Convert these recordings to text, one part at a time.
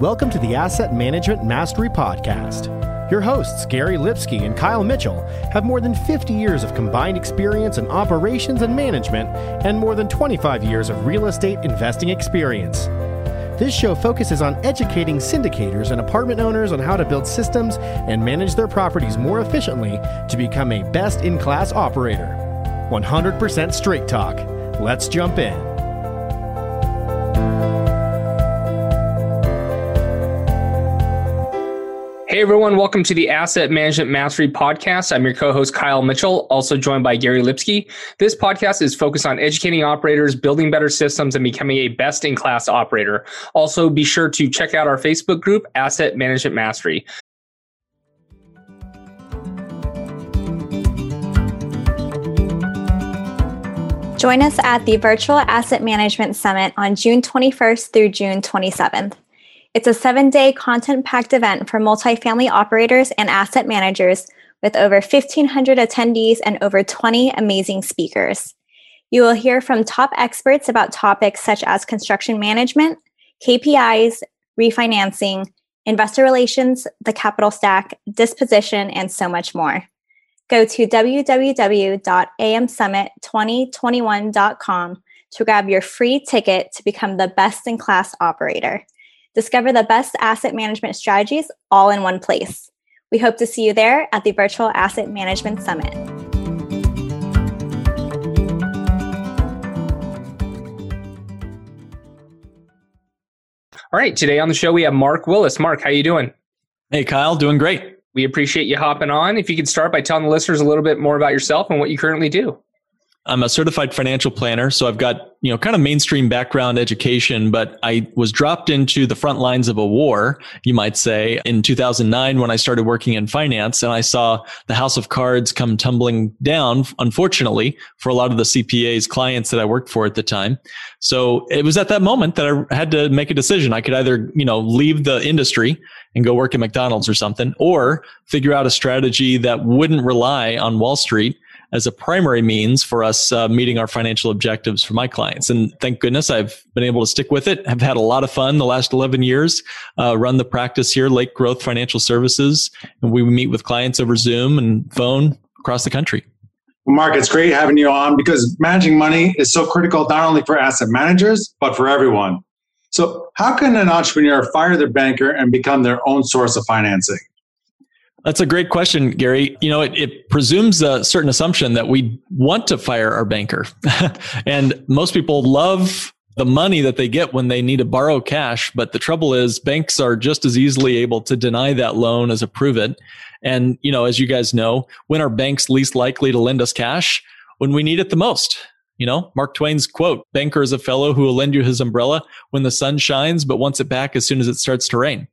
Welcome to the Asset Management Mastery Podcast. Your hosts, Gary Lipsky and Kyle Mitchell, have more than 50 years of combined experience in operations and management and more than 25 years of real estate investing experience. This show focuses on educating syndicators and apartment owners on how to build systems and manage their properties more efficiently to become a best in class operator. 100% straight talk. Let's jump in. Hey everyone, welcome to the Asset Management Mastery Podcast. I'm your co-host Kyle Mitchell, also joined by Gary Lipsky. This podcast is focused on educating operators, building better systems, and becoming a best-in-class operator. Also, be sure to check out our Facebook group, Asset Management Mastery. Join us at the Virtual Asset Management Summit on June 21st through June 27th. It's a seven day content packed event for multifamily operators and asset managers with over 1,500 attendees and over 20 amazing speakers. You will hear from top experts about topics such as construction management, KPIs, refinancing, investor relations, the capital stack, disposition, and so much more. Go to www.amsummit2021.com to grab your free ticket to become the best in class operator. Discover the best asset management strategies all in one place. We hope to see you there at the Virtual Asset Management Summit. All right, today on the show we have Mark Willis. Mark, how you doing? Hey Kyle, doing great. We appreciate you hopping on. If you could start by telling the listeners a little bit more about yourself and what you currently do. I'm a certified financial planner, so I've got, you know, kind of mainstream background education, but I was dropped into the front lines of a war, you might say, in 2009 when I started working in finance and I saw the house of cards come tumbling down, unfortunately, for a lot of the CPA's clients that I worked for at the time. So it was at that moment that I had to make a decision. I could either, you know, leave the industry and go work at McDonald's or something, or figure out a strategy that wouldn't rely on Wall Street as a primary means for us uh, meeting our financial objectives for my clients. And thank goodness I've been able to stick with it. I've had a lot of fun the last 11 years, uh, run the practice here, Lake Growth Financial Services. And we meet with clients over Zoom and phone across the country. Mark, it's great having you on because managing money is so critical not only for asset managers, but for everyone. So, how can an entrepreneur fire their banker and become their own source of financing? That's a great question, Gary. You know, it, it, presumes a certain assumption that we want to fire our banker. and most people love the money that they get when they need to borrow cash. But the trouble is banks are just as easily able to deny that loan as approve it. And, you know, as you guys know, when are banks least likely to lend us cash? When we need it the most. You know, Mark Twain's quote, banker is a fellow who will lend you his umbrella when the sun shines, but wants it back as soon as it starts to rain.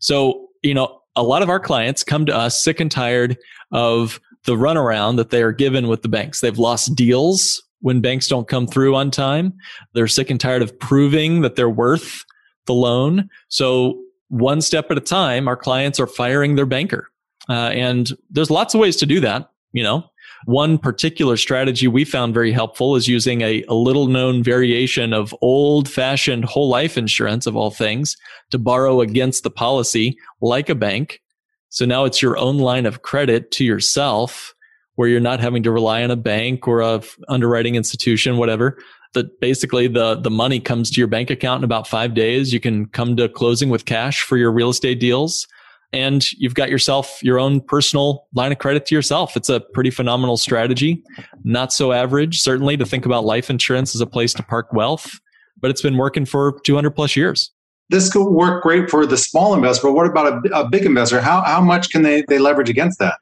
So, you know, a lot of our clients come to us sick and tired of the runaround that they are given with the banks. They've lost deals when banks don't come through on time. They're sick and tired of proving that they're worth the loan. So one step at a time, our clients are firing their banker. Uh, and there's lots of ways to do that. You know, one particular strategy we found very helpful is using a, a little known variation of old fashioned whole life insurance of all things to borrow against the policy like a bank. So now it's your own line of credit to yourself where you're not having to rely on a bank or a underwriting institution, whatever. That basically the, the money comes to your bank account in about five days. You can come to closing with cash for your real estate deals and you've got yourself your own personal line of credit to yourself. It's a pretty phenomenal strategy. Not so average, certainly, to think about life insurance as a place to park wealth, but it's been working for 200 plus years. This could work great for the small investor, but what about a, a big investor? How, how much can they, they leverage against that?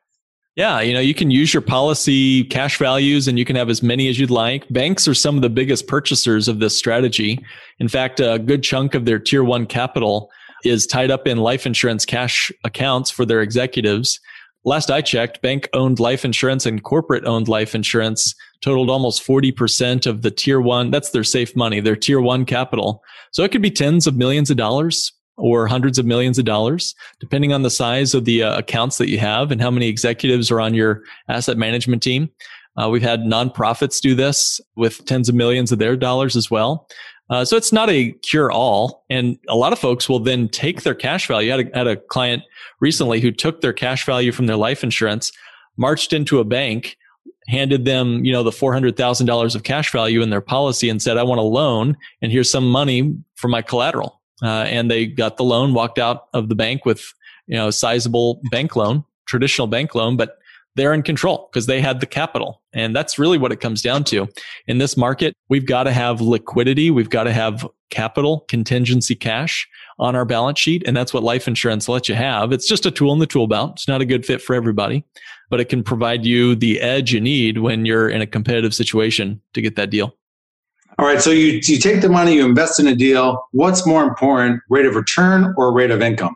Yeah, you know, you can use your policy cash values and you can have as many as you'd like. Banks are some of the biggest purchasers of this strategy. In fact, a good chunk of their tier one capital is tied up in life insurance cash accounts for their executives. Last I checked, bank owned life insurance and corporate owned life insurance totaled almost 40% of the tier one. That's their safe money, their tier one capital. So it could be tens of millions of dollars or hundreds of millions of dollars, depending on the size of the uh, accounts that you have and how many executives are on your asset management team. Uh, we've had nonprofits do this with tens of millions of their dollars as well. Uh, so it's not a cure all. And a lot of folks will then take their cash value. I had a, had a client recently who took their cash value from their life insurance, marched into a bank, handed them, you know, the $400,000 of cash value in their policy and said, I want a loan and here's some money for my collateral. Uh, and they got the loan, walked out of the bank with, you know, a sizable bank loan, traditional bank loan, but they're in control because they had the capital. And that's really what it comes down to. In this market, we've got to have liquidity. We've got to have capital, contingency cash on our balance sheet. And that's what life insurance lets you have. It's just a tool in the tool belt. It's not a good fit for everybody, but it can provide you the edge you need when you're in a competitive situation to get that deal. All right. So you, you take the money, you invest in a deal. What's more important, rate of return or rate of income?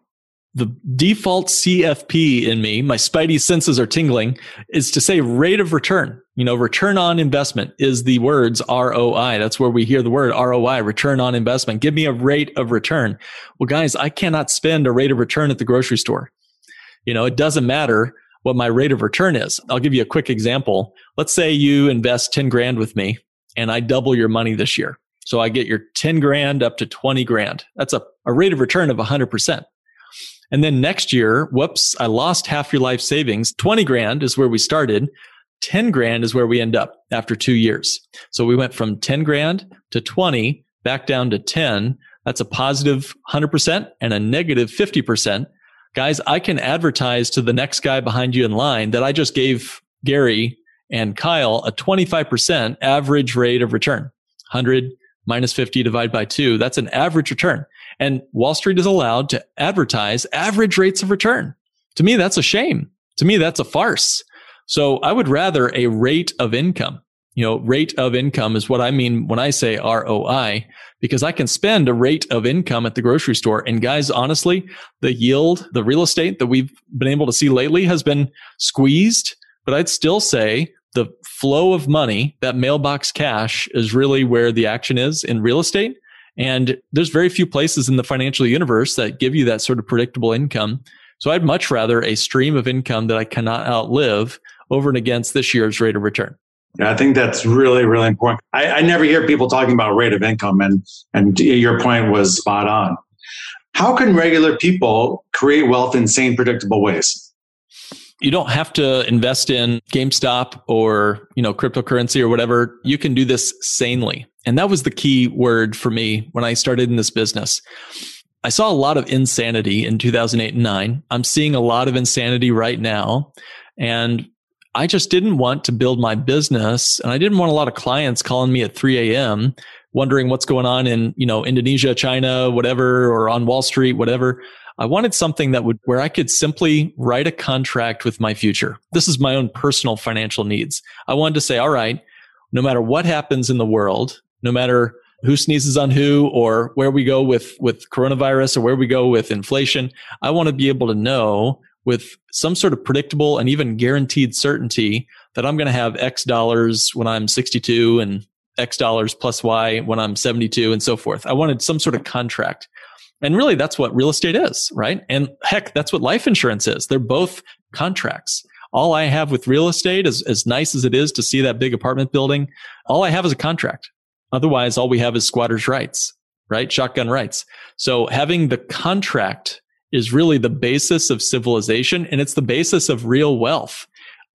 The default CFP in me, my spidey senses are tingling, is to say rate of return. You know, return on investment is the words ROI. That's where we hear the word ROI, return on investment. Give me a rate of return. Well, guys, I cannot spend a rate of return at the grocery store. You know, it doesn't matter what my rate of return is. I'll give you a quick example. Let's say you invest 10 grand with me and I double your money this year. So I get your 10 grand up to 20 grand. That's a, a rate of return of 100%. And then next year, whoops, I lost half your life savings. 20 grand is where we started. 10 grand is where we end up after two years. So we went from 10 grand to 20 back down to 10. That's a positive 100% and a negative 50%. Guys, I can advertise to the next guy behind you in line that I just gave Gary and Kyle a 25% average rate of return. 100 minus 50 divided by two. That's an average return. And Wall Street is allowed to advertise average rates of return. To me, that's a shame. To me, that's a farce. So I would rather a rate of income. You know, rate of income is what I mean when I say ROI, because I can spend a rate of income at the grocery store. And guys, honestly, the yield, the real estate that we've been able to see lately has been squeezed. But I'd still say the flow of money, that mailbox cash is really where the action is in real estate. And there's very few places in the financial universe that give you that sort of predictable income. So I'd much rather a stream of income that I cannot outlive over and against this year's rate of return. Yeah, I think that's really, really important. I, I never hear people talking about rate of income, and and your point was spot on. How can regular people create wealth in sane, predictable ways? you don't have to invest in GameStop or, you know, cryptocurrency or whatever. You can do this sanely. And that was the key word for me when I started in this business. I saw a lot of insanity in 2008 and 9. I'm seeing a lot of insanity right now. And I just didn't want to build my business and I didn't want a lot of clients calling me at 3 a.m. wondering what's going on in, you know, Indonesia, China, whatever, or on Wall Street, whatever. I wanted something that would, where I could simply write a contract with my future. This is my own personal financial needs. I wanted to say, all right, no matter what happens in the world, no matter who sneezes on who or where we go with, with coronavirus or where we go with inflation, I want to be able to know with some sort of predictable and even guaranteed certainty that I'm going to have X dollars when I'm 62 and X dollars plus Y when I'm 72 and so forth. I wanted some sort of contract. And really, that's what real estate is, right? And heck, that's what life insurance is. They're both contracts. All I have with real estate is as nice as it is to see that big apartment building. All I have is a contract. Otherwise, all we have is squatters' rights, right? Shotgun rights. So having the contract is really the basis of civilization and it's the basis of real wealth.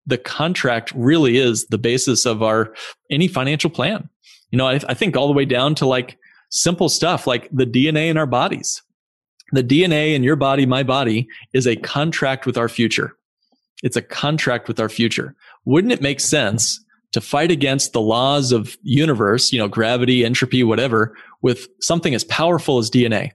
The contract really is the basis of our any financial plan. You know, I, I think all the way down to like simple stuff like the DNA in our bodies. The DNA in your body, my body is a contract with our future. It's a contract with our future. Wouldn't it make sense to fight against the laws of universe, you know, gravity, entropy, whatever, with something as powerful as DNA,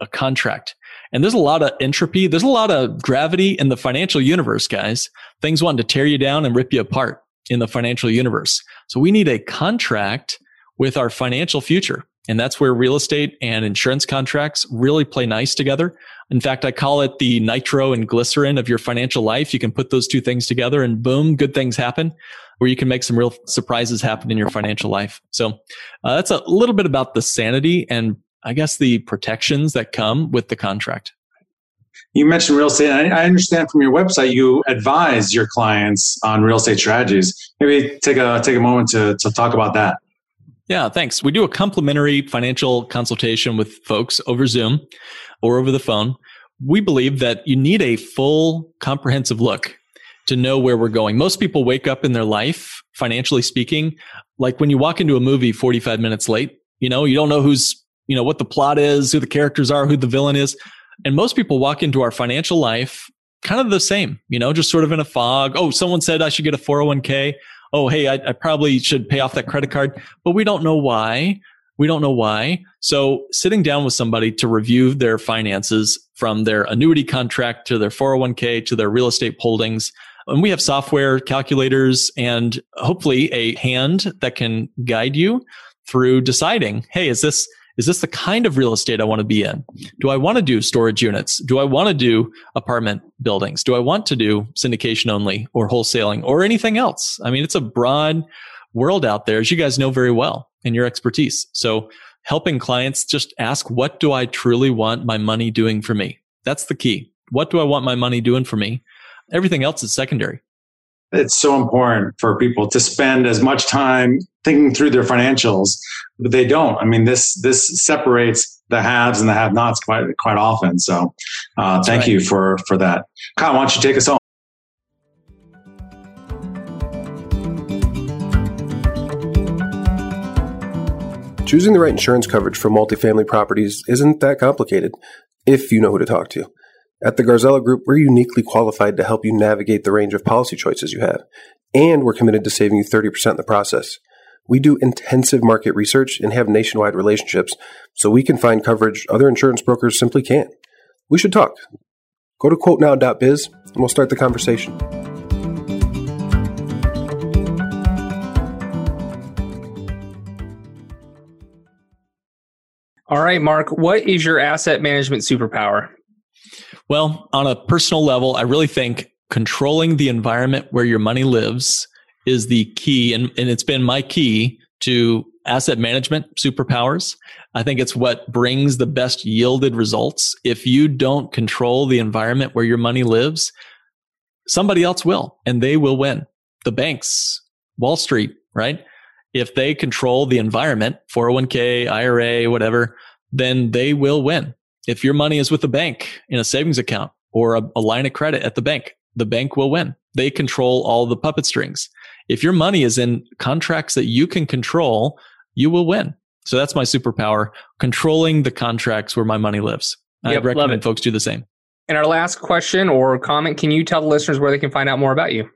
a contract? And there's a lot of entropy. There's a lot of gravity in the financial universe, guys. Things wanting to tear you down and rip you apart in the financial universe. So we need a contract with our financial future. And that's where real estate and insurance contracts really play nice together. In fact, I call it the nitro and glycerin of your financial life. You can put those two things together and boom, good things happen where you can make some real surprises happen in your financial life. So uh, that's a little bit about the sanity and I guess the protections that come with the contract. You mentioned real estate. I understand from your website you advise your clients on real estate strategies. Maybe take a take a moment to, to talk about that. Yeah, thanks. We do a complimentary financial consultation with folks over Zoom or over the phone. We believe that you need a full, comprehensive look to know where we're going. Most people wake up in their life, financially speaking, like when you walk into a movie 45 minutes late, you know, you don't know who's, you know, what the plot is, who the characters are, who the villain is. And most people walk into our financial life kind of the same, you know, just sort of in a fog. Oh, someone said I should get a 401k. Oh, hey, I, I probably should pay off that credit card, but we don't know why. We don't know why. So sitting down with somebody to review their finances from their annuity contract to their 401k to their real estate holdings. And we have software calculators and hopefully a hand that can guide you through deciding, hey, is this is this the kind of real estate I want to be in? Do I want to do storage units? Do I want to do apartment buildings? Do I want to do syndication only or wholesaling or anything else? I mean, it's a broad world out there, as you guys know very well in your expertise. So helping clients just ask, what do I truly want my money doing for me? That's the key. What do I want my money doing for me? Everything else is secondary. It's so important for people to spend as much time thinking through their financials, but they don't. I mean, this this separates the haves and the have-nots quite quite often. So, uh, thank right. you for for that, Kyle. Why don't you take us home? Choosing the right insurance coverage for multifamily properties isn't that complicated if you know who to talk to. At the Garzella Group, we're uniquely qualified to help you navigate the range of policy choices you have, and we're committed to saving you 30% in the process. We do intensive market research and have nationwide relationships, so we can find coverage other insurance brokers simply can't. We should talk. Go to quotenow.biz and we'll start the conversation. All right, Mark, what is your asset management superpower? Well, on a personal level, I really think controlling the environment where your money lives is the key. And, and it's been my key to asset management superpowers. I think it's what brings the best yielded results. If you don't control the environment where your money lives, somebody else will, and they will win. The banks, Wall Street, right? If they control the environment, 401k, IRA, whatever, then they will win. If your money is with a bank in a savings account or a, a line of credit at the bank, the bank will win. They control all the puppet strings. If your money is in contracts that you can control, you will win. So that's my superpower, controlling the contracts where my money lives. Yep, I recommend folks do the same. And our last question or comment, can you tell the listeners where they can find out more about you?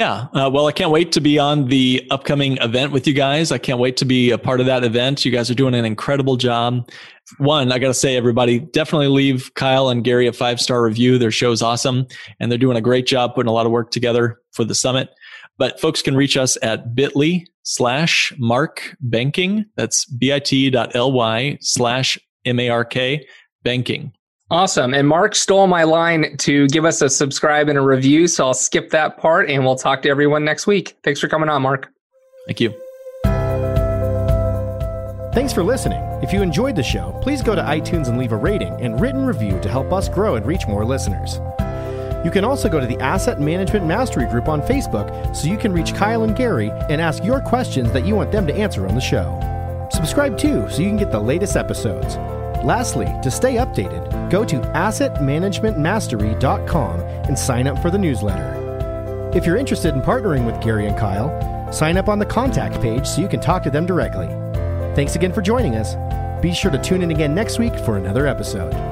Yeah. Uh, well, I can't wait to be on the upcoming event with you guys. I can't wait to be a part of that event. You guys are doing an incredible job. One, I got to say, everybody, definitely leave Kyle and Gary a five star review. Their show is awesome and they're doing a great job putting a lot of work together for the summit. But folks can reach us at bit.ly slash mark banking. That's bit.ly slash M-A-R-K banking. Awesome. And Mark stole my line to give us a subscribe and a review. So I'll skip that part and we'll talk to everyone next week. Thanks for coming on, Mark. Thank you. Thanks for listening. If you enjoyed the show, please go to iTunes and leave a rating and written review to help us grow and reach more listeners. You can also go to the Asset Management Mastery Group on Facebook so you can reach Kyle and Gary and ask your questions that you want them to answer on the show. Subscribe too so you can get the latest episodes. Lastly, to stay updated, go to assetmanagementmastery.com and sign up for the newsletter. If you're interested in partnering with Gary and Kyle, sign up on the contact page so you can talk to them directly. Thanks again for joining us. Be sure to tune in again next week for another episode.